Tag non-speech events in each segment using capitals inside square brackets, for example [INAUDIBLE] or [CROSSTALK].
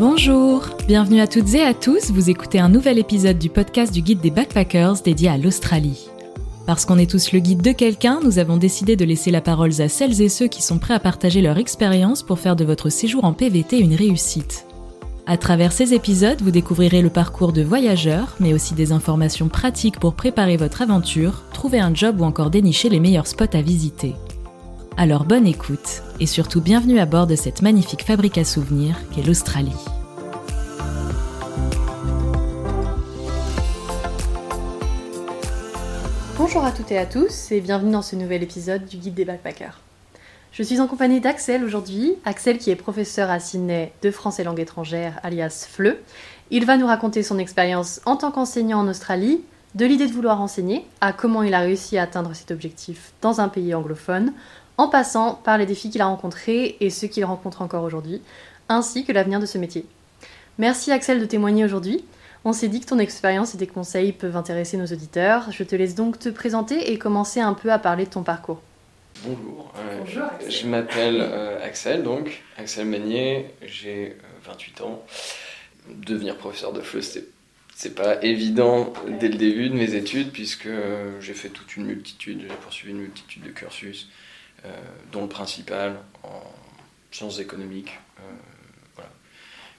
Bonjour, bienvenue à toutes et à tous, vous écoutez un nouvel épisode du podcast du guide des backpackers dédié à l'Australie. Parce qu'on est tous le guide de quelqu'un, nous avons décidé de laisser la parole à celles et ceux qui sont prêts à partager leur expérience pour faire de votre séjour en PVT une réussite. À travers ces épisodes, vous découvrirez le parcours de voyageurs, mais aussi des informations pratiques pour préparer votre aventure, trouver un job ou encore dénicher les meilleurs spots à visiter. Alors bonne écoute, et surtout bienvenue à bord de cette magnifique fabrique à souvenirs qu'est l'Australie. Bonjour à toutes et à tous et bienvenue dans ce nouvel épisode du Guide des Backpackers. Je suis en compagnie d'Axel aujourd'hui, Axel qui est professeur à Sydney de français langue étrangère alias FLE. Il va nous raconter son expérience en tant qu'enseignant en Australie, de l'idée de vouloir enseigner à comment il a réussi à atteindre cet objectif dans un pays anglophone, en passant par les défis qu'il a rencontrés et ceux qu'il rencontre encore aujourd'hui, ainsi que l'avenir de ce métier. Merci Axel de témoigner aujourd'hui. On s'est dit que ton expérience et tes conseils peuvent intéresser nos auditeurs. Je te laisse donc te présenter et commencer un peu à parler de ton parcours. Bonjour. Euh, Bonjour, Axel. Je m'appelle euh, Axel, donc Axel Magnier, j'ai euh, 28 ans. Devenir professeur de FLE, c'était c'est pas évident dès le début de mes études, puisque euh, j'ai fait toute une multitude, j'ai poursuivi une multitude de cursus, euh, dont le principal en sciences économiques, euh, voilà.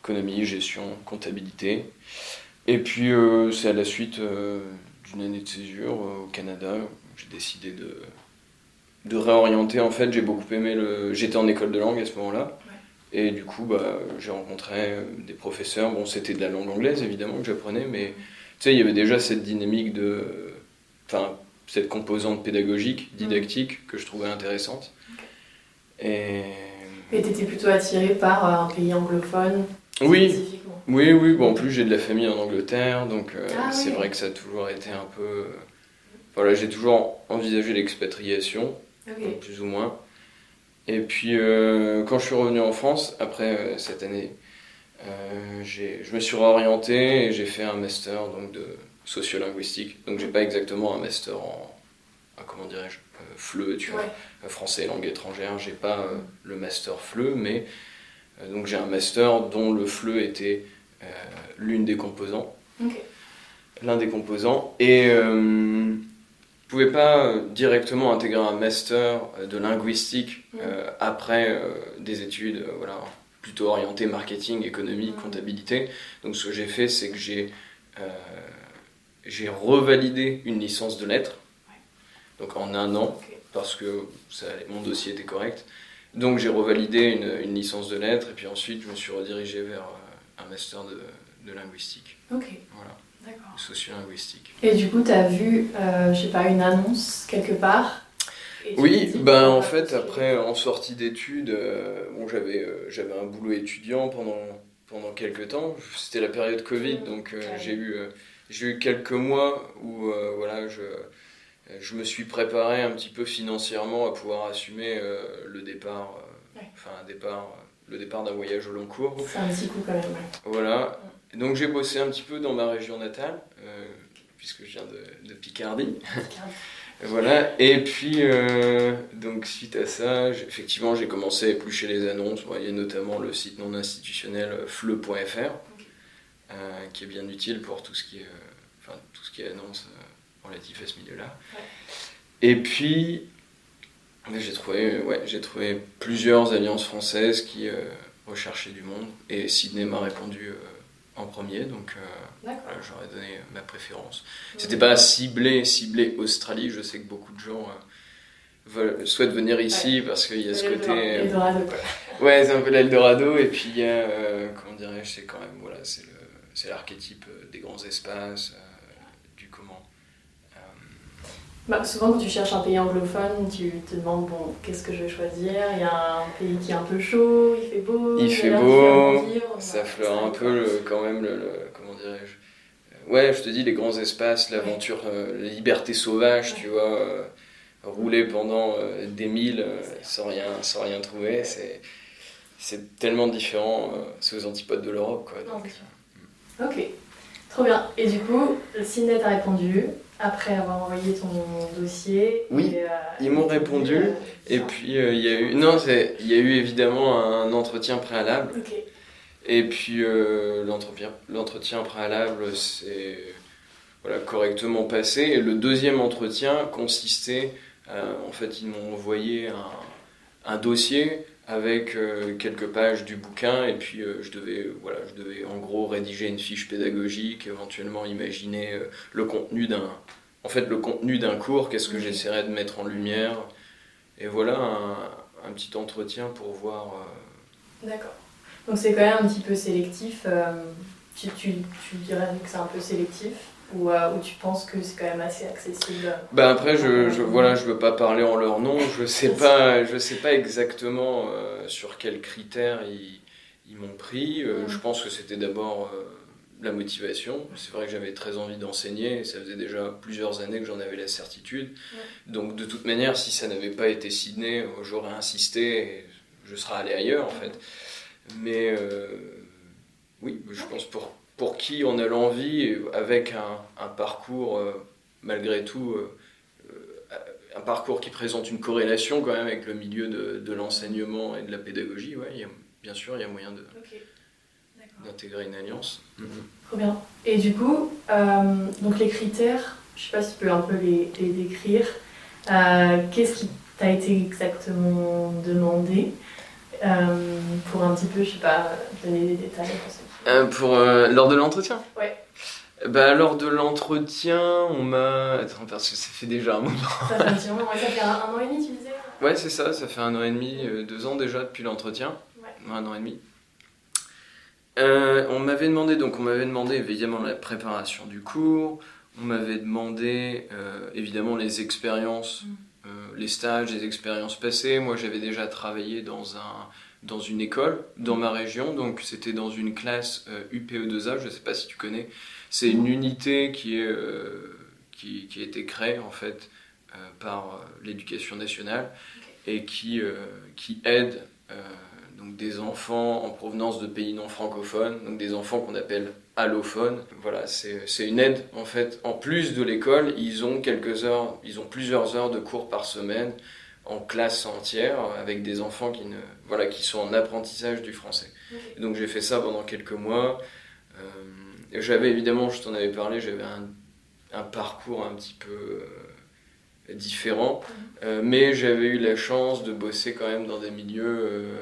économie, gestion, comptabilité. Et puis euh, c'est à la suite euh, d'une année de césure euh, au Canada, j'ai décidé de, de réorienter. En fait, j'ai beaucoup aimé le. J'étais en école de langue à ce moment-là. Et du coup, bah, j'ai rencontré euh, des professeurs. Bon, c'était de la langue anglaise, évidemment, que j'apprenais, mais tu sais, il y avait déjà cette dynamique de. Enfin, cette composante pédagogique, didactique, que je trouvais intéressante. Et. Et t'étais plutôt attiré par euh, un pays anglophone Oui, oui, oui. Bon, en plus, j'ai de la famille en Angleterre, donc euh, Ah c'est oui. vrai que ça a toujours été un peu. euh, Voilà, j'ai toujours envisagé l'expatriation. Plus ou moins. Et puis euh, quand je suis revenu en France, après euh, cette année, je me suis réorienté et j'ai fait un master donc, de sociolinguistique. Donc j'ai pas exactement un master en, ah, comment dirais-je, euh, FLE, tu vois, Ouais. euh, français et langue étrangère. J'ai pas euh, le master FLE, mais euh, donc j'ai un master dont le FLE était l'une des composants l'un des composants. Et je pouvais pas directement intégrer un master de linguistique euh, après des études voilà, plutôt orientées marketing, économie, comptabilité. Donc ce que j'ai fait, c'est que j'ai euh, j'ai revalidé une licence de lettres, donc en un an, parce que ça, mon dossier était correct. Donc j'ai revalidé une, une licence de lettres, et puis ensuite je me suis redirigé vers euh, un master de, de linguistique, Ok. voilà, D'accord. sociolinguistique. Et du coup, t'as vu, euh, je sais pas, une annonce quelque part? Tu Oui, ben en fait après en sortie d'études, euh, bon j'avais euh, j'avais un boulot étudiant pendant pendant quelques temps. C'était la période Covid, donc euh, j'ai eu j'ai eu quelques mois où euh, voilà je je me suis préparé un petit peu financièrement à pouvoir assumer euh, le départ, euh, Ouais. enfin un départ le départ d'un voyage au long cours. C'est un petit coup quand même. Voilà. Et Donc j'ai bossé un petit peu dans ma région natale, puisque je viens de, de Picardie. [LAUGHS] Voilà, et puis euh, donc suite à ça, j'ai- effectivement j'ai commencé à éplucher les annonces. Y a notamment le site non institutionnel fleu.fr euh, qui est bien utile pour tout ce qui est, euh, enfin, tout ce qui est annonce relatif à ce milieu-là. Ouais. Et puis j'ai trouvé, ouais, j'ai trouvé plusieurs alliances françaises qui euh, recherchaient du monde et Sydney m'a répondu en premier, donc euh, j'aurais donné ma préférence. C'était pas ciblé, ciblé Australie. Je sais que beaucoup de gens euh, veulent, souhaitent venir ici parce qu'il y a ce côté. euh, Eldorado, quoi. ouais, c'est un peu l'Eldorado. Et puis il y a, comment dirais-je, c'est quand même, voilà, c'est le, c'est l'archétype euh, des grands espaces, euh, du comment. euh, Bah, souvent, quand tu cherches un pays anglophone, tu te demandes bon, qu'est-ce que je vais choisir? Il y a un pays qui est un peu chaud, il fait beau, Il a fait beau, vivre, ça fleure un peu le- quand même le, le- comment dirais-je? Ouais je te dis les grands espaces l'aventure euh, la liberté sauvage tu vois euh, rouler pendant euh, des milles sans rien sans rien trouver c'est c'est tellement différent c'est aux antipodes de l'Europe quoi donc. Ok, trop bien. Et du coup, Sydney t'a répondu après avoir envoyé ton dossier. Oui, et, euh, ils m'ont répondu, euh, et ça. puis euh, il y a eu non il y a eu évidemment un entretien préalable Ok, Et puis euh, l'entretien, préalable s'est voilà, correctement passé. Et le deuxième entretien consistait, euh, en fait, ils m'ont envoyé un, un dossier avec euh, quelques pages du bouquin et puis euh, je devais voilà je devais en gros rédiger une fiche pédagogique éventuellement imaginer euh, le contenu d'un en fait le contenu d'un cours qu'est-ce que Ok. j'essaierais de mettre en lumière et voilà un, un petit entretien pour voir D'accord. Donc c'est quand même un petit peu sélectif. tu, tu, tu dirais que c'est un peu sélectif? Ou, euh, ou tu penses que c'est quand même assez accessible Bah après, je, je, voilà, je veux pas parler en leur nom. Je sais pas, [LAUGHS] je sais pas exactement euh, sur quels critères ils, ils m'ont pris. Euh. Je pense que c'était d'abord la motivation. C'est vrai que j'avais très envie d'enseigner. Ça faisait déjà plusieurs années que j'en avais la certitude. Donc de toute manière, si ça n'avait pas été Sydney, j'aurais insisté. Et je serais allé ailleurs en fait. Mais oui, je pense pour pour qui on a l'envie, avec un, un parcours euh, malgré tout, euh, euh, un parcours qui présente une corrélation quand même avec le milieu de, de l'enseignement et de la pédagogie, ouais, il y a- bien sûr, il y a moyen de- d'intégrer une alliance. Trop bien. Et du coup, euh, donc les critères, je sais pas si tu peux un peu les, les décrire. Euh, Qu'est-ce qui t'a été exactement demandé euh, pour un petit peu, je sais pas, donner des détails pour Euh, pour, euh, lors de l'entretien Ouais. bah, Lors de l'entretien, on m'a... Attends, parce que ça fait déjà un moment. Ça fait un petit moment, ouais, ça fait un, un an et demi, tu disais Ouais, c'est ça, ça fait un an et demi, euh, deux ans déjà depuis l'entretien. Ouais. Un an et demi. On m'avait demandé, donc on m'avait demandé évidemment la préparation du cours, on m'avait demandé évidemment les expériences, Mm. les stages, les expériences passées. Moi j'avais déjà travaillé dans, un, dans une école dans ma région, donc c'était dans une classe euh, UPE2A, je ne sais pas si tu connais. C'est une unité qui, est, euh, qui, qui a été créée en fait euh, par euh, l'éducation nationale et qui, euh, qui aide euh, donc des enfants en provenance de pays non francophones, donc des enfants qu'on appelle allophones. Voilà, c'est c'est une aide en fait. En plus de l'école, ils ont quelques heures, ils ont plusieurs heures de cours par semaine en classe entière avec des enfants qui ne voilà qui sont en apprentissage du français. Donc j'ai fait ça pendant quelques mois. Euh, j'avais évidemment, je t'en avais parlé, j'avais un, un parcours un petit peu euh, différent, Euh, mais j'avais eu la chance de bosser quand même dans des milieux,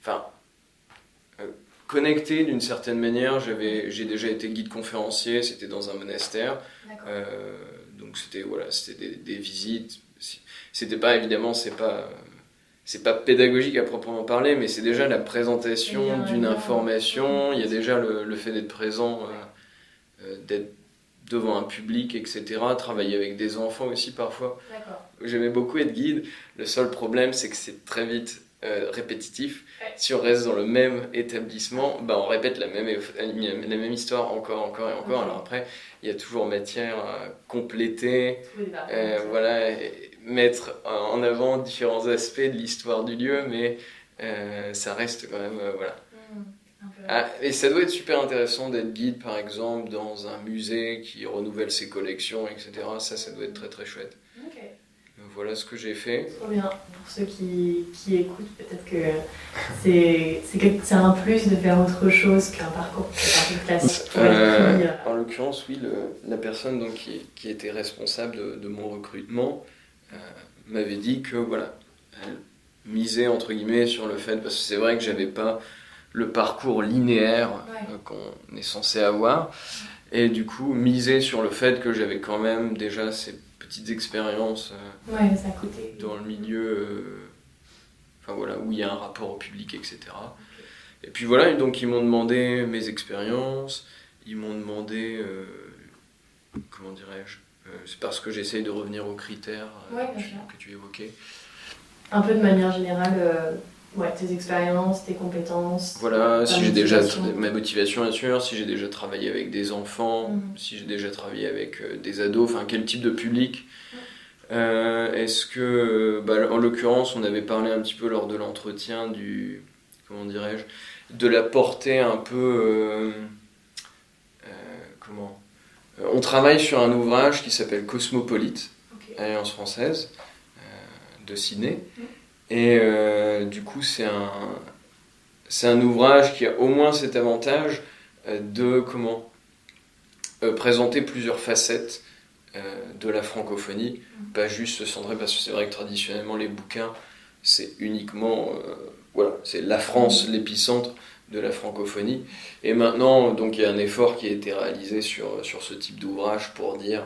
enfin, connectés d'une certaine manière. J'avais, j'ai déjà été guide conférencier, c'était dans un monastère, euh, donc c'était voilà, c'était des, des visites. C'était pas évidemment, c'est pas c'est pas pédagogique à proprement parler, mais c'est déjà la présentation d'une un- information. Il y a déjà le, le fait d'être présent, euh, euh, d'être devant un public, etc. Travailler avec des enfants aussi parfois. J'aimais beaucoup être guide. Le seul problème, c'est que c'est très vite euh, répétitif. Ouais. Si on reste dans le même établissement, bah, on répète la même, la même histoire encore, encore et encore. Alors après, il y a toujours matière à compléter, euh, voilà, et mettre en avant différents aspects de l'histoire du lieu, mais euh, ça reste quand même, euh, voilà. Peu. Ah, et ça doit être super intéressant d'être guide, par exemple, dans un musée qui renouvelle ses collections, etc. Ça, ça doit être très très chouette. Voilà ce que j'ai fait. Trop bien. Pour ceux qui, qui écoutent, peut-être que c'est c'est un plus de faire autre chose qu'un parcours, classique. Euh, euh, en l'occurrence, oui, le- la personne donc, qui, qui était responsable de, de mon recrutement euh, m'avait dit que voilà, elle misait entre guillemets sur le fait, parce que c'est vrai que j'avais pas le parcours linéaire Ouais. euh, qu'on est censé avoir, et du coup miser sur le fait que j'avais quand même déjà ces petites expériences euh, Ouais, dans le milieu, euh, enfin voilà, où il y a un rapport au public, etc. Et puis voilà, donc ils m'ont demandé mes expériences, ils m'ont demandé, euh, comment dirais-je, euh, c'est parce que j'essaye de revenir aux critères euh, Ouais, que, tu évoquais. Un peu de manière générale, euh, ouais, tes expériences, tes compétences. Voilà, si j'ai déjà, ma motivation bien sûr, si j'ai déjà travaillé avec des enfants, Mhm. si j'ai déjà travaillé avec euh, des ados, enfin quel type de public. Euh, Est-ce que, bah, en l'occurrence, on avait parlé un petit peu lors de l'entretien du, comment dirais-je, de la portée un peu, euh, euh, comment, Euh, on travaille sur un ouvrage qui s'appelle Cosmopolite. Alliance française, euh, de Sydney. Et euh, du coup, c'est un, c'est un ouvrage qui a au moins cet avantage de comment présenter plusieurs facettes de la francophonie, pas juste se centrer parce que c'est vrai que traditionnellement les bouquins c'est uniquement voilà, c'est la France l'épicentre de la francophonie. Et maintenant, donc il y a un effort qui a été réalisé sur, sur ce type d'ouvrage pour dire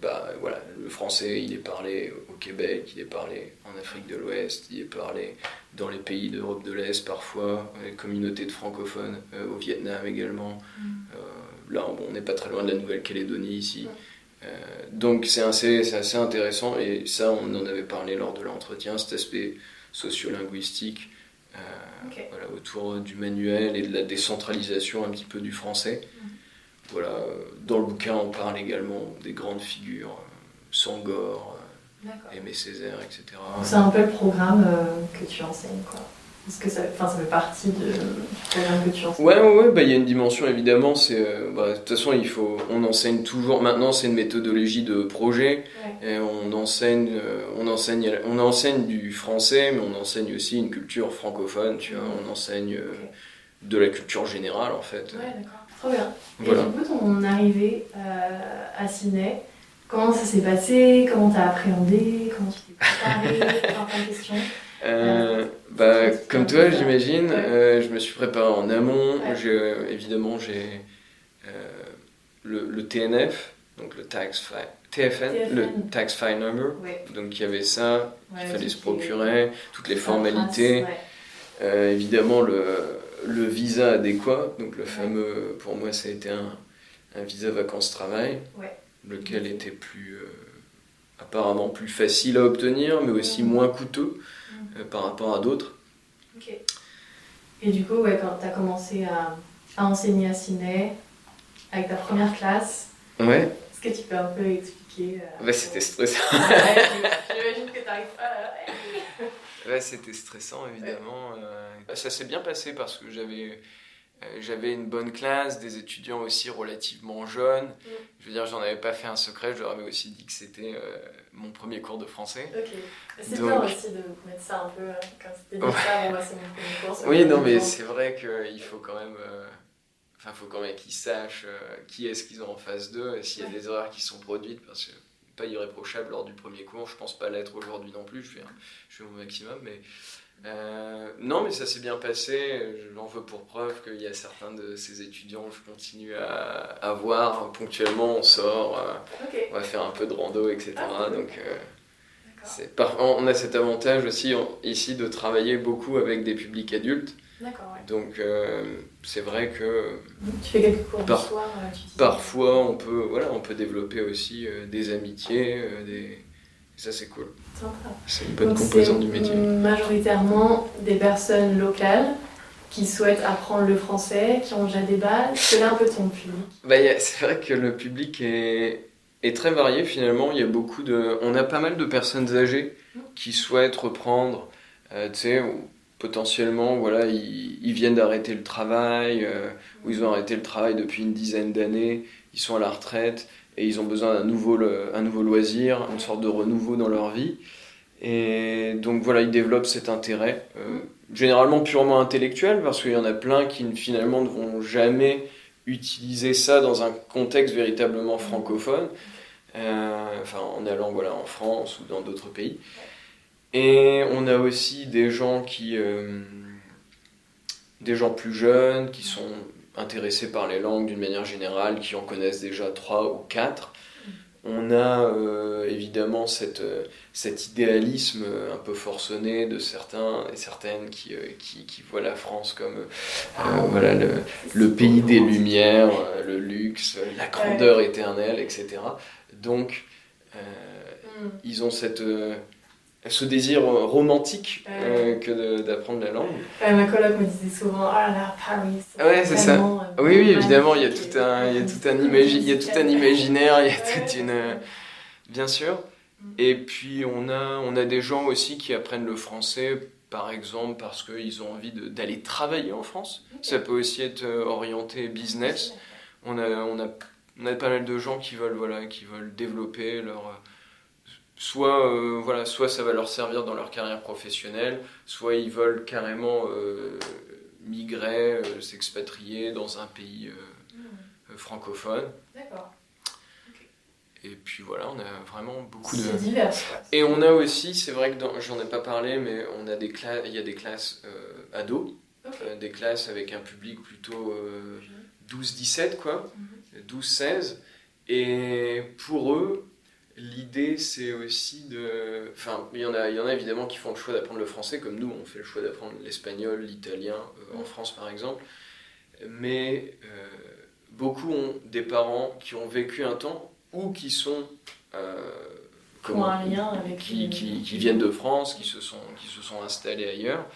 bah, voilà, le français, il est parlé au Québec, il est parlé en Afrique de l'Ouest, il est parlé dans les pays d'Europe de l'Est parfois, les communautés de francophones, euh, au Vietnam également. Mm. Euh, là, on n'est pas très loin de la Nouvelle-Calédonie ici. Euh, donc c'est assez, assez intéressant et ça, on en avait parlé lors de l'entretien, cet aspect sociolinguistique voilà, autour du manuel et de la décentralisation un petit peu du français. Mm. Voilà, dans le bouquin, on parle également des grandes figures, euh, Sangor, euh, Aimé Césaire, etc. C'est un peu le programme euh, que tu enseignes, quoi. Est-ce que ça, ça fait partie du programme que tu enseignes Ouais, ouais, ouais. Bah, il y a une dimension évidemment. C'est, bah, de toute façon, il faut, on enseigne toujours. Maintenant, c'est une méthodologie de projet. Et on enseigne, on enseigne, on enseigne du français, mais on enseigne aussi une culture francophone. Tu vois, on enseigne de la culture générale en fait. Ouais, d'accord. Trop bien. Et du coup, ton arrivée euh, à Sydney, comment ça s'est passé? Comment t'as appréhendé? Comment tu t'es préparé Plein de questions. Euh, bah, comme toi, j'imagine, euh, je me suis préparé en amont. Évidemment, j'ai le, le, TNF, donc le tax TFN, le tax file number. Donc il y avait ça, il fallait se procurer, toutes les formalités. évidemment, le, le visa adéquat, donc le fameux, pour moi ça a été un, visa vacances-travail, lequel était plus, euh, apparemment plus facile à obtenir, mais aussi moins coûteux. euh, par rapport à d'autres. Ok. Et du coup, ouais, quand tu as commencé à, enseigner à Sydney, avec ta première classe, ouais. est-ce que tu peux un peu expliquer euh, C'était stressant. J'imagine que tu n'arrives pas Ouais, c'était stressant évidemment. Euh, ça s'est bien passé parce que j'avais euh, j'avais une bonne classe, des étudiants aussi relativement jeunes. Mm. Je veux dire, j'en avais pas fait un secret, je leur avais aussi dit que c'était euh, mon premier cours de français. Ok. C'est bien aussi de mettre ça un peu, quand c'était [LAUGHS] dit ça, bon, c'est mon premier cours. Oui, non, mais c'est vrai qu'il faut quand même. Enfin, faut quand même qu'ils sachent qui est-ce qu'ils ont en face d'eux et s'il y a des erreurs qui sont produites, parce que pas irréprochable lors du premier cours. Je pense pas l'être aujourd'hui non plus. Je fais, je fais mon maximum, mais euh, non, mais ça s'est bien passé. Je l'en veux pour preuve qu'il y a certains de ces étudiants que je continue à, à voir. Ponctuellement, on sort, euh, on va faire un peu de rando, etc. Ah, Donc, euh, on a cet avantage aussi ici de travailler beaucoup avec des publics adultes. Donc c'est vrai que tu fais quelques cours par, soir, parfois on peut voilà on peut développer aussi des amitiés, des ça c'est cool. C'est une bonne composante du métier. Majoritairement des personnes locales qui souhaitent apprendre le français, qui ont déjà des bases. C'est là un peu ton public. Bah, c'est vrai que le public est, est très varié finalement. Il y a beaucoup de, on a pas mal de personnes âgées qui souhaitent reprendre, tu sais potentiellement, voilà, ils, viennent d'arrêter le travail, euh, ou ils ont arrêté le travail depuis une dizaine d'années, ils sont à la retraite et ils ont besoin d'un nouveau, un nouveau loisir, une sorte de renouveau dans leur vie. Et donc voilà, ils développent cet intérêt, euh, généralement purement intellectuel, parce qu'il y en a plein qui finalement ne vont jamais utiliser ça dans un contexte véritablement francophone, euh, enfin en allant voilà, en France ou dans d'autres pays. Et on a aussi des gens qui. Euh, des gens plus jeunes qui sont intéressés par les langues d'une manière générale, qui en connaissent déjà trois ou quatre. On a euh, évidemment cette, cet idéalisme un peu forcené de certains et certaines qui, euh, qui, qui, voient la France comme voilà, le, le, pays des lumières, le luxe, la grandeur éternelle, etc. Donc, mm. ils ont cette ce désir romantique euh, que d'apprendre la langue. ma coloc me disait souvent Ah là Paris. Ouais, c'est ça. Euh, oui, oui, évidemment, il y a tout un, il y a tout un, il y a tout un imaginaire, il y a toute une. Bien sûr. Mm. Et puis, on a, on a des gens aussi qui apprennent le français, par exemple, parce qu'ils ont envie d'aller travailler en France. Ça peut aussi être euh, orienté business. On a, on, a, on a pas mal de gens qui veulent, voilà, qui veulent développer leur soit, euh, voilà, soit ça va leur servir dans leur carrière professionnelle, soit ils veulent carrément euh, migrer, euh, s'expatrier dans un pays euh, francophone. D'accord. Et puis voilà, on a vraiment beaucoup de... Divers. Et on a aussi, c'est vrai que dans- j'en ai pas parlé, mais on a des classes, il y a des classes ados, des classes avec un public plutôt euh, 12-17 quoi, 12-16. Et pour eux, l'idée c'est aussi de, enfin il y en a, il y en a évidemment qui font le choix d'apprendre le français, comme nous on fait le choix d'apprendre l'espagnol, l'italien euh, en Mhm. France par exemple. Mais euh, beaucoup ont des parents qui ont vécu un temps ou qui sont euh, comment- un lien avec qui, qui- qui viennent de France, qui se sont, qui se sont installés ailleurs.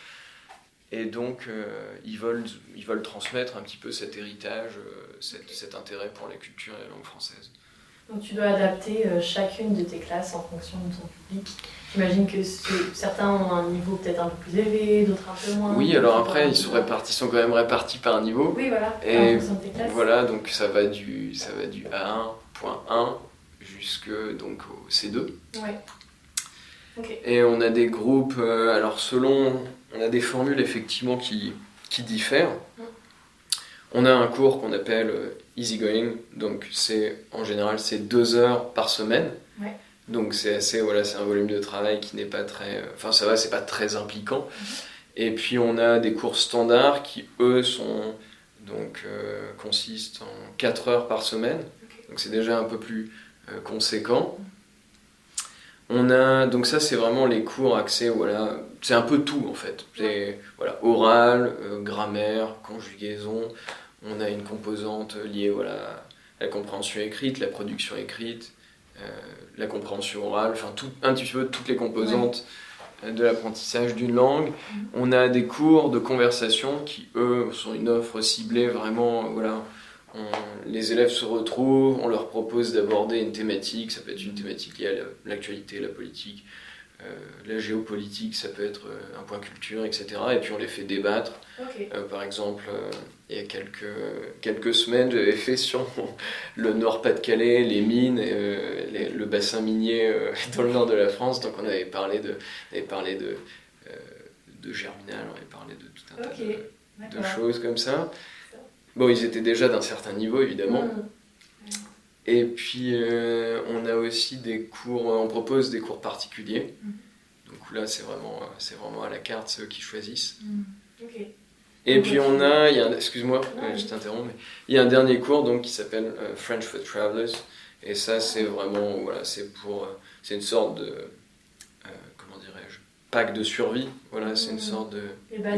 Et donc, euh, ils, veulent, ils veulent transmettre un petit peu cet héritage, cet, cet intérêt pour la culture et la langue française. Donc tu dois adapter euh, chacune de tes classes en fonction de ton public. J'imagine que ce- certains ont un niveau peut-être un peu plus élevé, d'autres un peu moins. Oui, alors après, ils sont, répartis, sont quand même répartis par niveau. Oui, voilà, Et en fonction de tes classes. Voilà, donc ça va du, ça va du A1.1 jusque donc au C2. Ouais. Ok. Et on a des groupes, euh, alors selon, on a des formules effectivement qui, qui diffèrent. Mm. On a un cours qu'on appelle euh, easygoing, donc c'est en général c'est deux heures par semaine. Ouais. Donc c'est assez, voilà, c'est un volume de travail qui n'est pas très, enfin ça va, c'est pas très impliquant. Mm-hmm. Et puis on a des cours standards qui eux sont donc euh, consistent en 4 heures par semaine. Donc c'est déjà un peu plus euh, conséquent. On a donc ça c'est vraiment les cours axés voilà, c'est un peu tout en fait. C'est voilà, oral, euh, grammaire, conjugaison. On a une composante liée voilà à la compréhension écrite, la production écrite, euh, la compréhension orale, enfin tout un petit peu toutes les composantes de l'apprentissage d'une langue. On a des cours de conversation qui, eux, sont une offre ciblée vraiment. Voilà, on- les élèves se retrouvent, on leur propose d'aborder une thématique, ça peut être une thématique liée à la- l'actualité, la politique, euh, la géopolitique, ça peut être euh, un point culture, etc. Et puis on les fait débattre. Euh, par exemple, il y a quelques, quelques semaines, j'avais fait sur [LAUGHS] le Nord-Pas-de-Calais, les mines, euh, les- le bassin minier euh, [LAUGHS] dans le nord de la France. Donc on avait parlé de, on avait parlé de, euh, de Germinal, on avait parlé de tout un tas de, choses comme ça. Bon, ils étaient déjà d'un certain niveau, évidemment. Mm. Et puis, on a aussi des cours, on propose des cours particuliers. Mhm. Donc là, c'est vraiment, c'est vraiment à la carte ceux qui choisissent. Mm. Et puis on a, il y a excuse-moi, euh, je t'interromps, mais il y a un dernier cours donc qui s'appelle euh, French for Travelers. Et ça, c'est vraiment, voilà, c'est pour, euh, c'est une sorte de, euh, comment dirais-je, pack de survie. Voilà, c'est une sorte de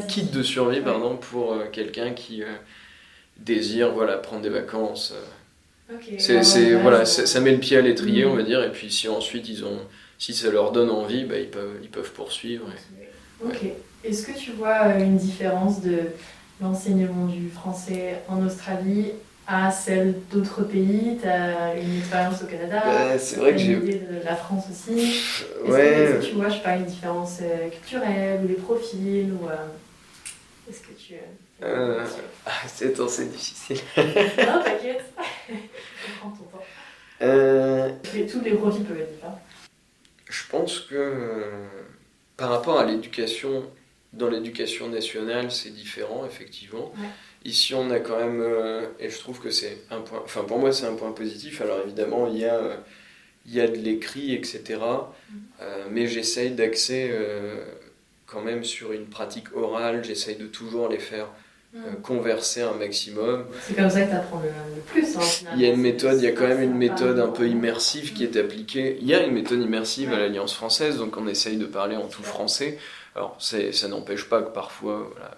kit de survie, pardon, pour quelqu'un qui désire, voilà, prendre des vacances. euh, Ok. c'est, voilà, ça met le pied à l'étrier, on va dire, et puis si ensuite ils ont, si ça leur donne envie, bah, ils peuvent, ils peuvent poursuivre. et- Ok. Est-ce que tu vois euh, une différence de l'enseignement du français en Australie à celle d'autres pays? Tu as une expérience au Canada? Bah, c'est vrai que j'ai, de la France aussi? Est-ce que- ouais. que tu vois, je pas, une différence euh, culturelle ou les profils ou euh, est-ce que tu Euh. Ah, c'est difficile. [LAUGHS] Non, t'inquiète. [LAUGHS] Prends ton temps. Euh, Et tous les profils peuvent être différents. je pense que par rapport à l'éducation, dans l'éducation nationale, c'est différent, effectivement. Ouais. Ici, on a quand même, euh, et je trouve que c'est un point, enfin pour moi, c'est un point positif. Alors évidemment, il y a, euh, il y a de l'écrit, etc. Mhm. Euh, mais j'essaye d'axer euh, quand même sur une pratique orale. J'essaye de toujours les faire euh, converser un maximum. C'est comme ça que tu apprends le, le plus. hein. Il y a une méthode, il y a quand même une méthode un peu immersive qui est appliquée. Il y a une méthode immersive à l'Alliance française, donc on essaye de parler en tout français. Alors ça n'empêche pas que parfois, voilà,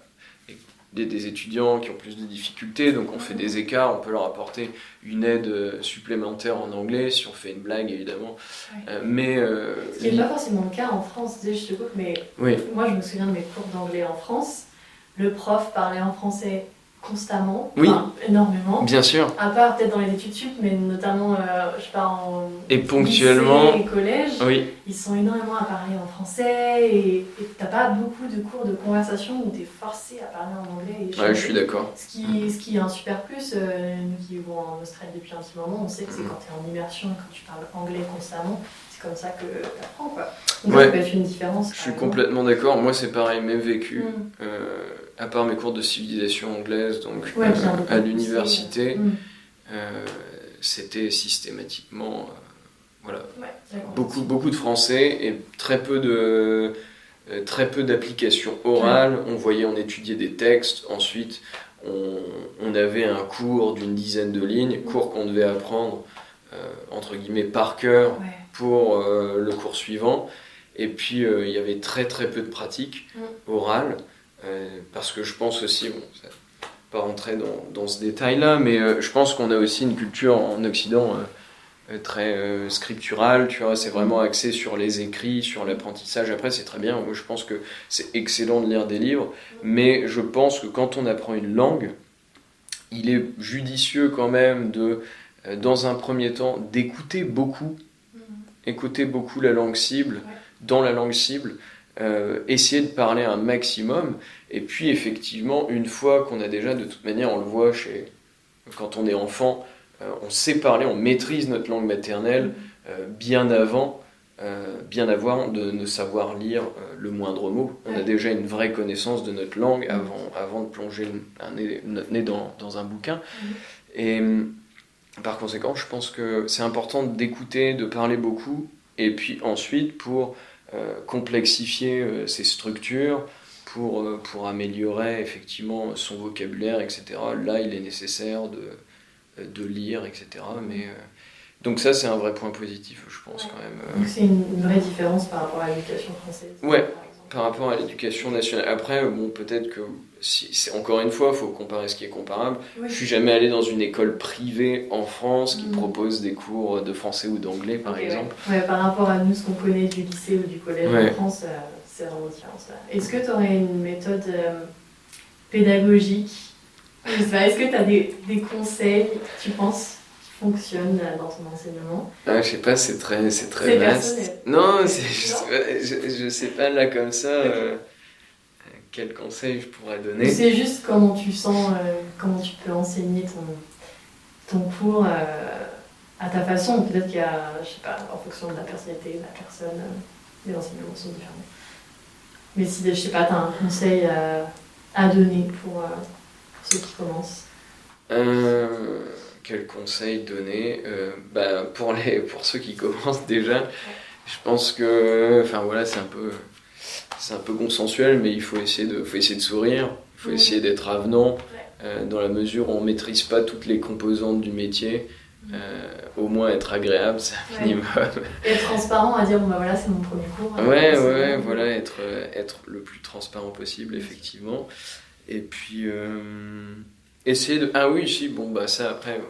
il y a des étudiants qui ont plus de difficultés, donc on fait des écarts, on peut leur apporter une aide euh, supplémentaire en anglais, si on fait une blague évidemment. Euh, mais euh, Ce qui n'est pas forcément le cas en France, je te coupe, mais oui, moi je me souviens de mes cours d'anglais en France. Le prof parlait en français constamment, Oui. enfin, énormément. bien sûr. À part peut-être dans les études sup, mais notamment, euh, je pars en Et ponctuellement, lycée et collège, oui, ils sont énormément à parler en français et t'as pas beaucoup de cours de conversation où t'es forcé à parler en anglais. Et ouais, je suis d'accord. Ce qui, ce qui est un super plus, euh, nous qui vivons en Australie depuis un petit moment, on sait que c'est Mhm. quand tu es en immersion et quand tu parles anglais constamment, c'est comme ça que tu apprends quoi. Donc ça peut être une différence. Je suis complètement d'accord. Moi, c'est pareil, même vécu. Mm. Euh, à part mes cours de civilisation anglaise, donc euh, à l'université, mm. euh, c'était systématiquement voilà, beaucoup, beaucoup de français et très peu de très peu d'applications orales. On voyait, on étudiait des textes. Ensuite, on, on avait un cours d'une dizaine de lignes, cours qu'on devait apprendre entre guillemets par cœur pour le cours suivant. Et puis, euh, il y avait très très peu de pratiques mm. orales, euh, parce que je pense aussi, bon, ça, pas rentrer dans, dans ce détail-là, mais euh, je pense qu'on a aussi une culture en Occident très scripturale, tu vois, c'est vraiment axé sur les écrits, sur l'apprentissage. Après, c'est très bien, moi je pense que c'est excellent de lire des livres, mais je pense que quand on apprend une langue, il est judicieux quand même de, dans un premier temps, d'écouter beaucoup, mm. Écouter beaucoup la langue cible dans la langue cible, euh, essayer de parler un maximum. Et puis effectivement, une fois qu'on a déjà, de toute manière, on le voit chez, quand on est enfant, euh, on sait parler, on maîtrise notre langue maternelle euh, bien avant, bien avant de ne savoir lire le moindre mot. On a déjà une vraie connaissance de notre langue avant, avant de plonger notre nez dans, dans un bouquin. Et par conséquent, je pense que c'est important d'écouter, de parler beaucoup, et puis ensuite pour euh, complexifier euh, ses structures, pour, euh, pour améliorer effectivement son vocabulaire, etc. Là, il est nécessaire de, de lire, etc. Mais, donc ça, c'est un vrai point positif, je pense quand même. Donc c'est une vraie différence par rapport à l'éducation française Ouais, par rapport à l'éducation nationale. Après, bon, peut-être que si, encore une fois, il faut comparer ce qui est comparable. Je suis jamais allé dans une école privée en France qui mm. propose des cours de français ou d'anglais, par exemple. Ouais. par rapport à nous, ce qu'on connaît du lycée ou du collège en France, euh, c'est vraiment différent. Est-ce que tu aurais une méthode euh, pédagogique? Est-ce que tu as des, des, conseils, tu penses? Euh, dans ton enseignement ah, Je sais pas, c'est très, c'est très vaste. Non, je, je, sais pas là comme ça quel conseil je pourrais donner C'est juste comment tu sens, euh, comment tu peux enseigner ton, ton cours euh, à ta façon. Peut-être qu'il y a, je sais pas, en fonction de la personnalité de la personne, euh, les enseignements sont différents. Mais si, je sais pas, tu as un conseil à donner pour, ceux qui commencent Quel conseil donner bah, pour, les, pour ceux qui commencent déjà, je pense que, enfin voilà, c'est un peu c'est un peu consensuel, mais il faut essayer de, faut essayer de sourire, il faut essayer d'être avenant, euh, dans la mesure où on ne maîtrise pas toutes les composantes du métier. Euh, au moins être agréable, c'est un minimum. Et être transparent à dire, bon bah voilà, c'est mon premier cours. Ouais, ouais, voilà, être, euh, être le plus transparent possible, effectivement. Et puis, essayer de. Ah oui, si, bon, bah ça après,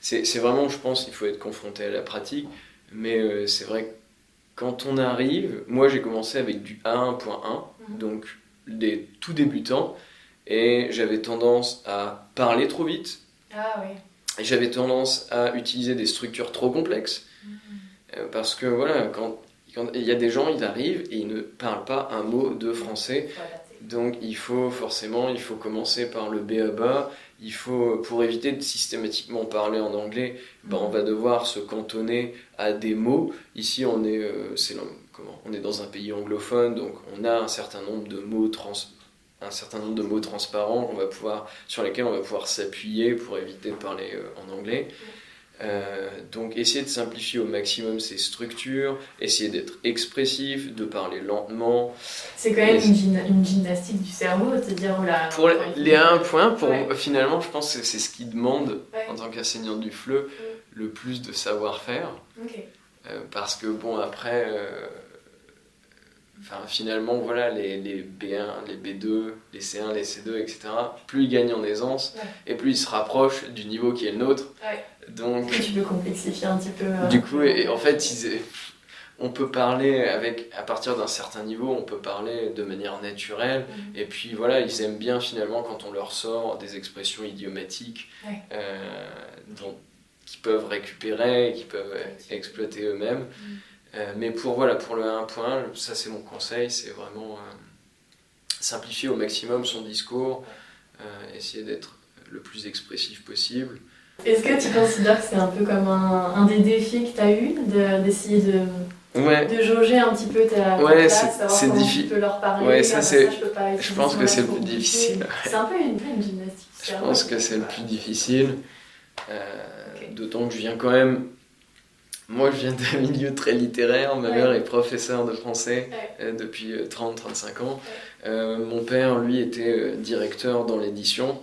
c'est vraiment, je pense, il faut être confronté à la pratique, mais c'est vrai que quand on arrive, moi j'ai commencé avec du A1.1, mhm. donc des tout débutants, et j'avais tendance à parler trop vite. Ah oui. Et j'avais tendance à utiliser des structures trop complexes. Mhm. Euh, parce que voilà, quand il y a des gens, ils arrivent et ils ne parlent pas un mot de français. Donc il faut forcément, il faut commencer par le B à bas. Il faut, pour éviter de systématiquement parler en anglais, ben, on va devoir se cantonner à des mots. Ici, on est, euh, comment, on est dans un pays anglophone, donc on a un certain nombre de mots trans, un certain nombre de mots transparents qu'on va pouvoir, sur lesquels on va pouvoir s'appuyer pour éviter de parler euh, en anglais. Euh, donc essayer de simplifier au maximum ces structures, essayer d'être expressif, de parler lentement. C'est quand même une, gymnastique du cerveau, c'est-à-dire la... Pour les un point, pour, finalement je pense que c'est ce qui demande en tant qu'enseignant du FLE le plus de savoir-faire. Euh, parce que bon après, euh, enfin, finalement voilà les, les, B1, les B2, les C1, les C2, etc. Plus ils gagnent en aisance et plus ils se rapprochent du niveau qui est le nôtre. Donc, tu peux complexifier un petit peu. Euh, du coup, et, en fait, on peut parler avec, à partir d'un certain niveau, on peut parler de manière naturelle. Mhm. Et puis voilà, ils aiment bien finalement quand on leur sort des expressions idiomatiques euh, qu'ils peuvent récupérer, qu'ils peuvent exploiter eux-mêmes. Euh, mais pour, voilà, pour le 1 point, ça c'est mon conseil, c'est vraiment simplifier au maximum son discours, essayer d'être le plus expressif possible. Est-ce que tu considères que c'est un peu comme un, des défis que tu as eu, d'essayer de, Ouais. de jauger un petit peu ta, Ouais, c'est- savoir c'est comment diffi- tu peux leur parler. Ouais, ça, c'est- je, peux pas je pense que c'est le plus difficile, ouais. C'est un peu une, une gymnastique. Je pense que c'est le plus difficile. Euh. D'autant que je viens quand même. Moi, je viens d'un milieu très littéraire. Ma Ouais. mère est professeure de français Ouais. euh, depuis 30-35 ans. Euh, mon père, lui, était euh, directeur dans l'édition.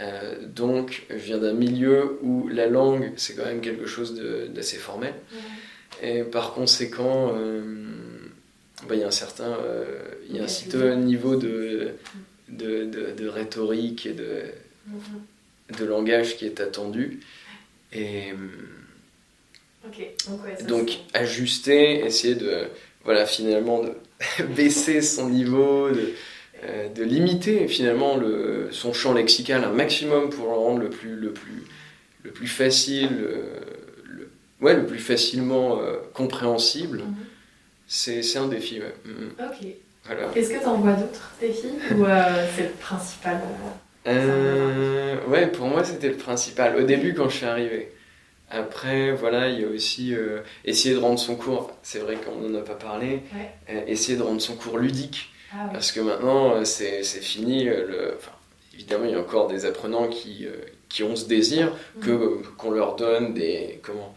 Euh, donc, je viens d'un milieu où la langue, c'est quand même quelque chose d'assez formel. Et par conséquent, euh, bah, il y a un certain, euh, y a un certain niveau de, de, de- de rhétorique et de, Mhm. de langage qui est attendu. Et donc ouais, ajuster, essayer de, voilà, finalement, de [LAUGHS] baisser son niveau, de, euh, de limiter finalement le, son champ lexical un maximum pour le rendre le plus, le plus, le plus facile, euh, le, ouais, le plus facilement euh, compréhensible. Mhm. C'est c'est un défi, ouais. Mhm. Ok. Voilà. Est-ce que tu en vois d'autres défis ou euh, c'est le principal ouais, pour moi, c'était le principal. Au début, quand je suis arrivé. Après, voilà, il y a aussi euh, essayer de rendre son cours, c'est vrai qu'on n'en a pas parlé, Ouais. euh, essayer de rendre son cours ludique. Ah oui. Parce que maintenant, euh, c'est fini. Le... Enfin, évidemment, il y a encore des apprenants qui, qui ont ce désir que Mhm. euh, qu'on leur donne des, comment,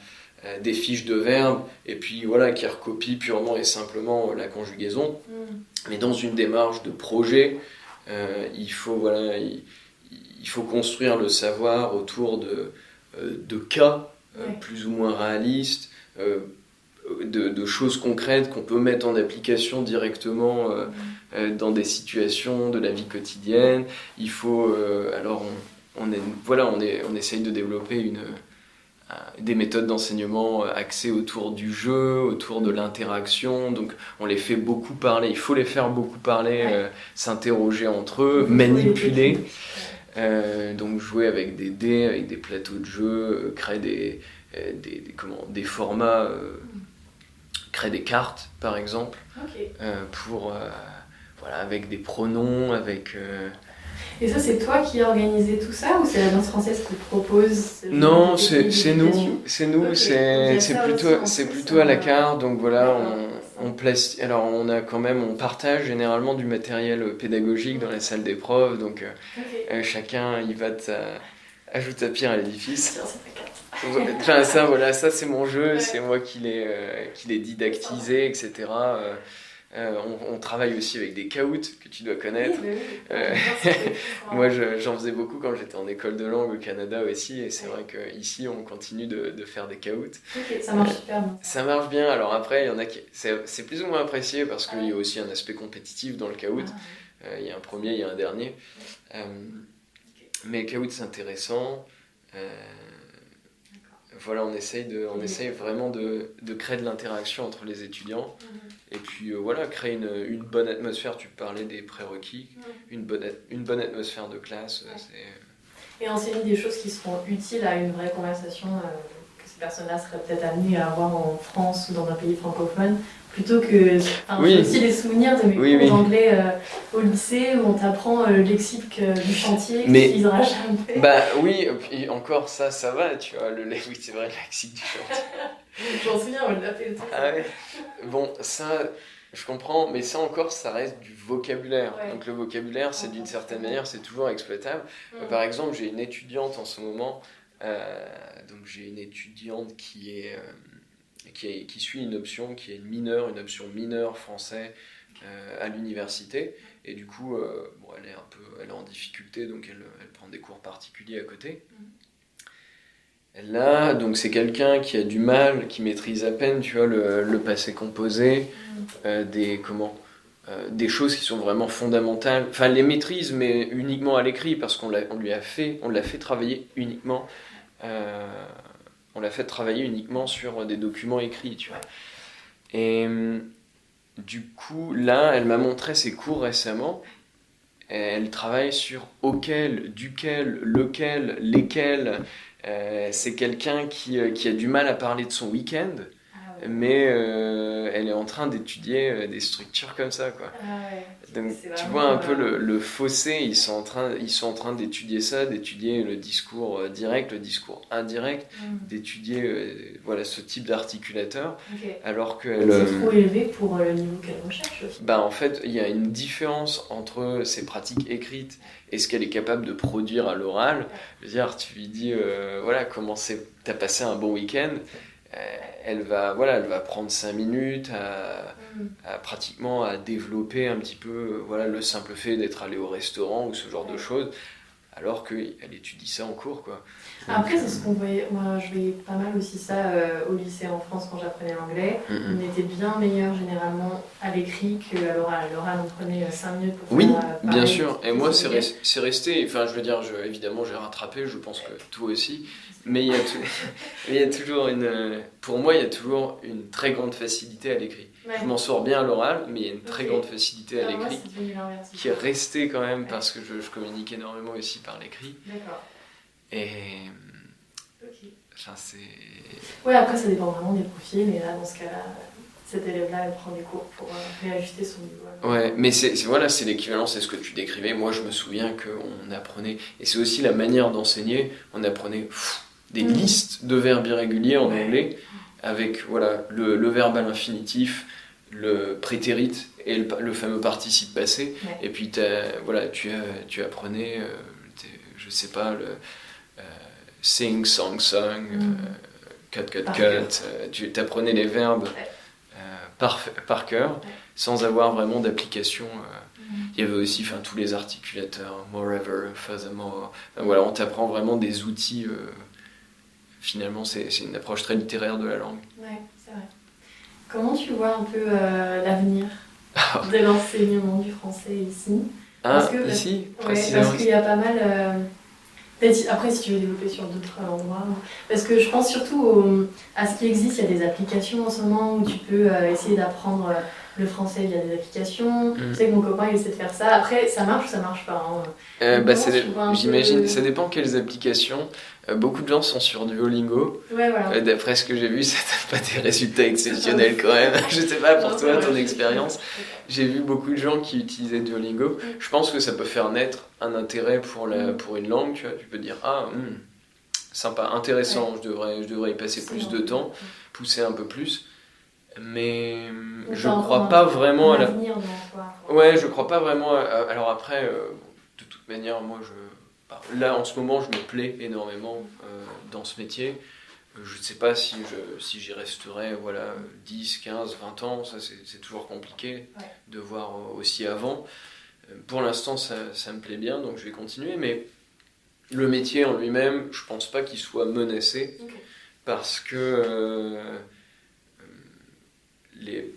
des fiches de verbes et puis voilà, qui recopient purement et simplement la conjugaison. Mhm. Mais dans une démarche de projet, euh, il, faut, voilà, il, il faut construire le savoir autour de, de cas Ouais. plus ou moins réalistes, euh, de, de choses concrètes qu'on peut mettre en application directement euh, euh, dans des situations de la vie quotidienne. Il faut, euh, alors on, on, est, voilà, on, est, on essaye de développer une, euh, des méthodes d'enseignement euh, axées autour du jeu, autour de l'interaction. Donc on les fait beaucoup parler, il faut les faire beaucoup parler, Ouais. euh, s'interroger entre eux, manipuler. Euh, donc jouer avec des dés, avec des plateaux de jeu, euh, créer des, euh, des, des- comment, des formats, euh, créer des cartes par exemple, euh, pour, voilà, avec des pronoms, avec... Et ça, c'est toi qui as organisé tout ça ou c'est l'Alliance française qui propose Non, c'est nous, c'est nous, Ok, donc il y c'est plutôt, c'est plutôt à la euh, carte, donc voilà, on, on place, alors on a quand même, on partage généralement du matériel pédagogique dans la salle d'épreuve, donc euh, euh, chacun y va ajoute sa pierre à l'édifice. Enfin, ça, voilà, ça c'est mon jeu, Ouais. c'est moi qui l'ai euh, didactisé, etc. Euh, on, on travaille aussi avec des caouts que tu dois connaître. Oui, oui. Euh. [LAUGHS] Moi, je- j'en faisais beaucoup quand j'étais en école de langue au Canada aussi, et c'est vrai qu'ici, on continue de, de faire des caouts. Ok, ça marche super bien. Ça marche bien, alors après, il y en a qui. C'est plus ou moins apprécié parce qu'il Ah y a aussi un aspect compétitif dans le caout. Ah, Euh, Il y a un premier, il y a un dernier. Euh, mais le caout, c'est intéressant. Euh, voilà, on essaye, de, on Mhm. essaye vraiment de, de créer de l'interaction entre les étudiants. Et puis euh, voilà, créer une, une bonne atmosphère. Tu parlais des prérequis. Mhm. Une bonne, at- une bonne atmosphère de classe, euh, Ouais. c'est. Et enseigner des choses qui seront utiles à une vraie conversation euh, que ces personnes-là seraient peut-être amenées à avoir en France ou dans un pays francophone, plutôt que. Enfin, Oui. Aussi des souvenirs de mes Oui, cours oui. d'anglais euh, au lycée où on t'apprend euh, le lexique euh, du chantier que Mais- tu n'utiliseras jamais. Bah oui, et encore ça, ça va, tu vois. Le, oui, c'est vrai, le lexique du chantier. [LAUGHS] Je m'en souviens, on l'a fait aussi. Ah ouais. Bon, ça, je comprends, mais ça encore, ça reste du vocabulaire. Ouais. Donc le vocabulaire, c'est d'une certaine manière, c'est toujours exploitable. Mm. Par exemple, j'ai une étudiante en ce moment, donc j'ai une étudiante qui est, qui suit une option qui est mineure, une option mineure français euh, à l'université, et du coup, euh, bon, elle est un peu, elle est en difficulté, donc elle, elle prend des cours particuliers à côté. Là, donc c'est quelqu'un qui a du mal, qui maîtrise à peine, tu vois, le, passé composé, euh, des comment, des choses qui sont vraiment fondamentales. Enfin, elle les maîtrise, mais uniquement à l'écrit, parce qu'on l'a- on lui a fait, on l'a fait travailler uniquement, euh, on l'a fait travailler uniquement sur des documents écrits, tu vois. Et hum, du coup, là, elle m'a montré ses cours récemment. Elle travaille sur auquel, duquel, lequel, lesquels. Euh, c'est quelqu'un euh, qui a du mal à parler de son week-end. Mais euh, elle est en train d'étudier euh, des structures comme ça, quoi. Ah ouais. Donc tu vois un peu le, le fossé, ils sont en train, ils sont en train d'étudier ça, d'étudier le discours euh, direct, le discours indirect, Hmm, d'étudier euh, voilà ce type d'articulateur, ok. alors que C'est trop élevé pour le niveau qu'elle recherche aussi. bah en fait il y a une différence entre ses pratiques écrites et ce qu'elle est capable de produire à l'oral. Je veux dire, tu lui dis euh, voilà comment c'est, t'as passé un bon week-end. Euh, Elle va, voilà, elle va prendre 5 minutes à, Hmm. à pratiquement à développer un petit peu voilà, le simple fait d'être allé au restaurant ou ce genre de choses, alors qu'elle étudie ça en cours. Quoi. Après, c'est ce qu'on voyait. Moi, je voyais pas mal aussi ça euh, au lycée en France quand j'apprenais l'anglais. On était bien meilleur généralement à l'écrit qu'à l'oral. L'oral, on prenait 5 minutes pour Oui, faire. euh, bien sûr. Et moi, c'est resté. Enfin, je veux dire, je- évidemment, j'ai rattrapé. Je pense que toi aussi. Mais il y a, tou- [LAUGHS] il y a toujours une. euh, Pour moi, il y a toujours une très grande facilité à l'écrit. Ouais. Je m'en sors bien à l'oral, mais il y a une très grande facilité à l'écrit qui est restée quand même parce que je, je communique énormément aussi par l'écrit. D'accord. Et. Ok. Enfin, c'est. Ouais, après, ça dépend vraiment des profils. Mais là, dans ce cas-là, cette élève-là, elle prend des cours pour euh, réajuster son niveau. Ouais, mais c'est c'est- voilà, c'est l'équivalent, c'est ce que tu décrivais. Moi, je me souviens qu'on apprenait, et c'est aussi la manière d'enseigner. On apprenait pff, des Mhm. listes de verbes irréguliers en anglais, avec voilà le, le verbe à l'infinitif, le prétérit et le, le fameux participe passé. Ouais. Et puis t'as- voilà, tu as, tu apprenais, euh, je sais pas le euh, sing, song, song, euh, cut, cut, Par cut. cœur. euh, tu apprenais les verbes par, par cœur, Ouais. sans avoir vraiment d'application. Mhm. il y avait aussi enfin, tous les articulateurs, moreover, furthermore. Enfin, voilà, on t'apprend vraiment des outils. Finalement, c'est une approche très littéraire de la langue. Ouais, c'est vrai. Comment tu vois un peu euh, l'avenir de l'enseignement du français ici? Ah, Parce que- ici, Ouais, parce qu'il y a pas mal. euh, après, si tu veux développer sur d'autres endroits. Parce que je pense surtout au- à ce qui existe. Il y a des applications en ce moment où tu peux euh, essayer d'apprendre le français via des applications. Mm. Je sais que mon copain il essaie de faire ça. Après, ça marche ou ça marche pas. hein. Euh, bah, peu- J'imagine, ça dépend quelles applications. Euh, beaucoup de gens sont sur Duolingo. Ouais, voilà. Euh, D'après ce que j'ai vu, [LAUGHS] ça n'a pas des résultats exceptionnels quand même. [LAUGHS] Je sais pas pour Non, toi, ton expérience. [LAUGHS] J'ai vu beaucoup de gens qui utilisaient Duolingo. Je pense que ça peut faire naître un intérêt pour, la, Mm. pour une langue. Tu, vois. tu peux dire, ah, hmm, sympa, intéressant, je, devrais, je devrais y passer plus de temps, pousser un peu plus. Mais Donc, je crois pas vraiment à la. Ouais, je crois pas vraiment. à- Alors après, euh, de toute manière, moi, je, bah, là, en ce moment, je me plais énormément euh, dans ce métier. Euh, Je ne sais pas si je si j'y resterai voilà 10, 15, 20 ans, ça c'est toujours compliqué Ouais. de voir aussi avant. Pour l'instant, ça, ça me plaît bien, donc je vais continuer, mais le métier en lui-même, je pense pas qu'il soit menacé parce que euh, les,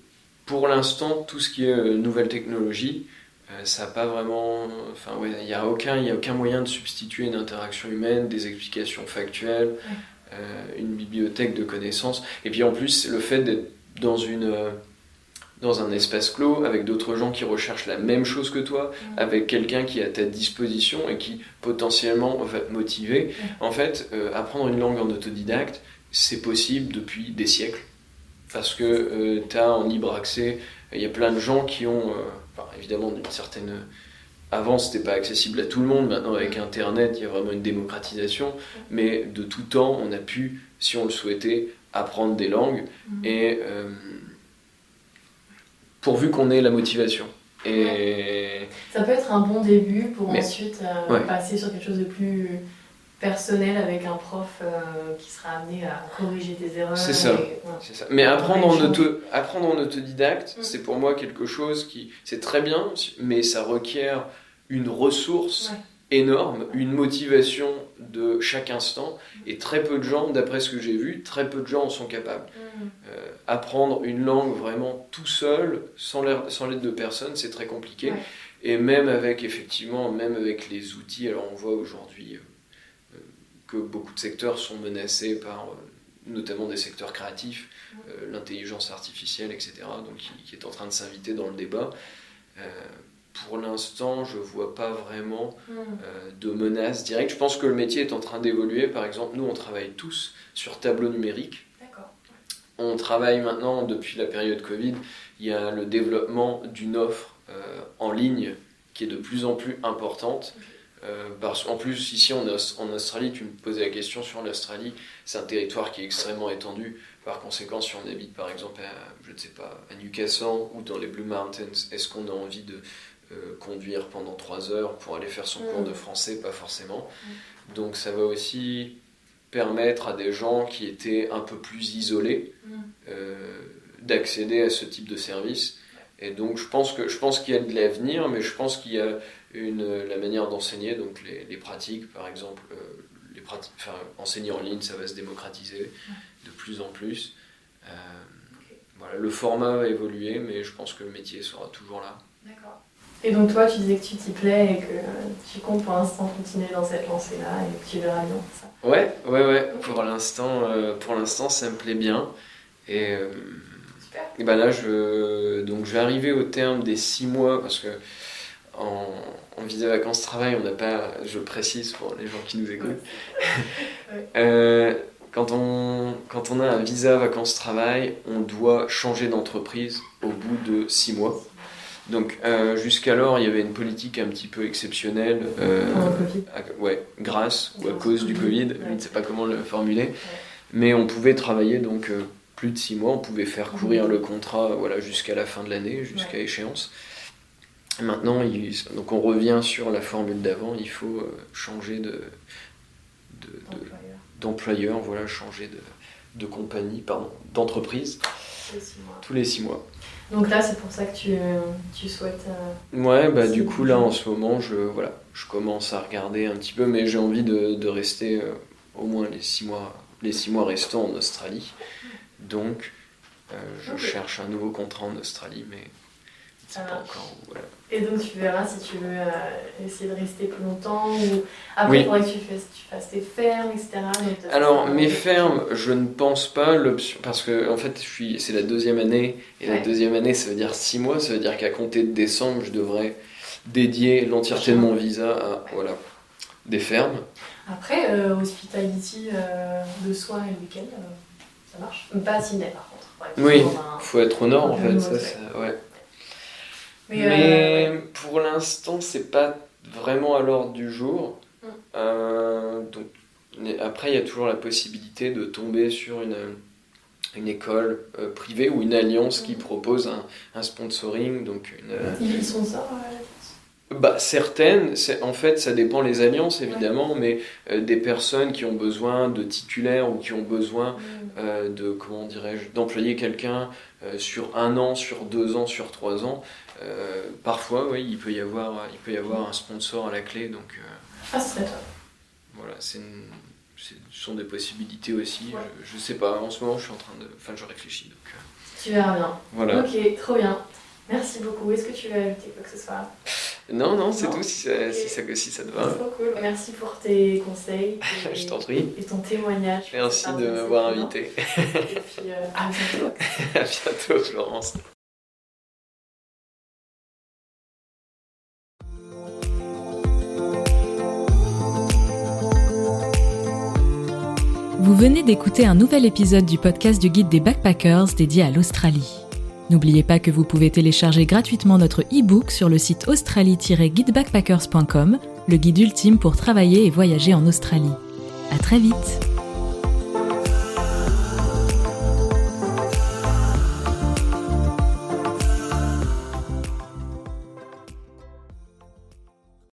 pour l'instant, tout ce qui est euh, nouvelle technologie, euh, ça n'a pas vraiment. Enfin, ouais, il n'y a, aucun- y a aucun moyen de substituer une interaction humaine, des explications factuelles, euh, une bibliothèque de connaissances. Et puis en plus, le fait d'être dans une. dans un espace clos, avec d'autres gens qui recherchent la même chose que toi, avec quelqu'un qui est à ta disposition et qui potentiellement va te motiver. En fait, euh, apprendre une langue en autodidacte, c'est possible depuis des siècles. Parce que tu as en libre accès, il y a plein de gens qui ont, euh, enfin, évidemment, d'une certaine. Avant, c'était pas accessible à tout le monde. Maintenant, avec Internet, il y a vraiment une démocratisation. Mais de tout temps, on a pu, si on le souhaitait, apprendre des langues. Mhm. Et euh, pourvu qu'on ait la motivation. Et Ça peut être un bon début pour Mais- ensuite euh, Ouais. passer sur quelque chose de plus personnel avec un prof euh, qui sera amené à corriger tes erreurs. C'est ça. ouais. Mais apprendre en, auto, apprendre en autodidacte, Mm. c'est pour moi quelque chose qui. C'est très bien, mais ça requiert une ressource Ouais. énorme, une motivation de chaque instant. Et très peu de gens, d'après ce que j'ai vu, très peu de gens en sont capables. Mhm. Euh, apprendre une langue vraiment tout seul, sans l'aide de personne, c'est très compliqué. Ouais. Et même avec, effectivement, même avec les outils, alors on voit aujourd'hui euh, que beaucoup de secteurs sont menacés par, euh, notamment des secteurs créatifs, euh, l'intelligence artificielle, etc., donc qui, qui est en train de s'inviter dans le débat. Euh, pour l'instant, je vois pas vraiment euh, de menaces directes. Je pense que le métier est en train d'évoluer. Par exemple, nous, on travaille tous sur tableau numérique. On travaille maintenant, depuis la période Covid, il y a le développement d'une offre en ligne qui est de plus en plus importante. Euh, parce, en plus, ici en, en Australie, tu me posais la question sur l'Australie, c'est un territoire qui est extrêmement étendu. Par conséquent, si on habite par exemple à, je ne sais pas, à Newcastle ou dans les Blue Mountains, est-ce qu'on a envie de euh, conduire pendant trois heures pour aller faire son cours de français? Pas forcément. Donc ça va aussi permettre à des gens qui étaient un peu plus isolés euh, d'accéder à ce type de service. Et donc je pense que je pense qu'il y a de l'avenir, mais je pense qu'il y a une la manière d'enseigner, donc les, les, pratiques, par exemple, euh, les pratiques, enfin, enseigner en ligne, ça va se démocratiser de plus en plus. Euh, voilà, le format va évoluer, mais je pense que le métier sera toujours là. D'accord. Et donc toi, tu disais que tu t'y plais et que tu comptes pour l'instant continuer dans cette lancée-là et que tu verras bien ça. Ouais, ouais, ouais. Pour l'instant, euh, pour l'instant, ça me plaît bien. Et, et ben là, je, donc je vais arriver au terme des six mois parce que en, en visa vacances travail, on n'a pas, je précise pour les gens qui nous écoutent, ouais. [LAUGHS] euh, quand, on, quand on a un visa vacances travail, on doit changer d'entreprise au bout de six mois. Donc euh, jusqu'alors, il y avait une politique un petit peu exceptionnelle, euh, à, ouais, grâce ou à cause du Covid, je ne sais pas comment le formuler, mais on pouvait travailler donc euh, plus de six mois, on pouvait faire courir le contrat voilà, jusqu'à la fin de l'année, jusqu'à échéance. Maintenant, il, donc on revient sur la formule d'avant, il faut euh, changer de, d'employeur, de, voilà, changer de, de compagnie, pardon, d'entreprise tous les six mois. Donc là, c'est pour ça que tu, tu souhaites. Euh, ouais, bah du coup, là, en ce moment, je, voilà, je commence à regarder un petit peu, mais j'ai envie de, de rester euh, au moins les six, mois, les six mois restants en Australie. Donc, euh, je okay. cherche un nouveau contrat en Australie, mais c'est pas encore. Voilà. Et donc, tu verras si tu veux euh, essayer de rester plus longtemps ou après, il oui. faudrait que tu fasses, tu fasses tes fermes, etc. Donc, Alors, mes fermes, je ne pense pas l'option parce que en fait, je suis, c'est la deuxième année et ouais. la deuxième année, ça veut dire six mois, ça veut dire qu'à compter de décembre, je devrais dédier l'entièreté de mon visa à voilà des fermes. Après, euh, hospitality le soir et le week-end, ça marche. Pas à Sydney par contre. Ouais, oui, il faut être au nord en fait. Ça, ça, ouais. Mais, Mais euh... pour l'instant, c'est pas vraiment à l'ordre du jour. Mm. Euh, donc, après, il y a toujours la possibilité de tomber sur une, une école euh, privée ou une alliance mm. qui propose un, un, sponsoring. Donc une, Ils sont ça bah, certaines, en fait, ça dépend les alliances évidemment, ouais. mais euh, des personnes qui ont besoin de titulaires ou qui ont besoin mm. euh, de, comment dirais-je, d'employer quelqu'un euh, sur un an, sur deux ans, sur trois ans, parfois, oui, il peut y avoir, il peut y avoir un sponsor à la clé, donc. ah, c'est top. Voilà, c'est ce sont des possibilités aussi. Ouais. Je, je sais pas, en ce moment, je suis en train de, enfin, je réfléchis, donc. Tu verras bien. Voilà. Ok, trop bien. Merci beaucoup. Est-ce que tu veux ajouter quoi que ce soit? Non, non, c'est tout si ça, okay. si, ça, si ça te va. Trop cool. Merci pour tes conseils. [LAUGHS] Et, Je t'en prie. Et ton témoignage. Merci de m'avoir invité. et puis euh, à bientôt. [LAUGHS] à bientôt, Florence. Vous venez d'écouter un nouvel épisode du podcast du guide des backpackers dédié à l'Australie. N'oubliez pas que vous pouvez télécharger gratuitement notre e-book sur le site australie-guidebackpackers.com, le guide ultime pour travailler et voyager en Australie. À très vite!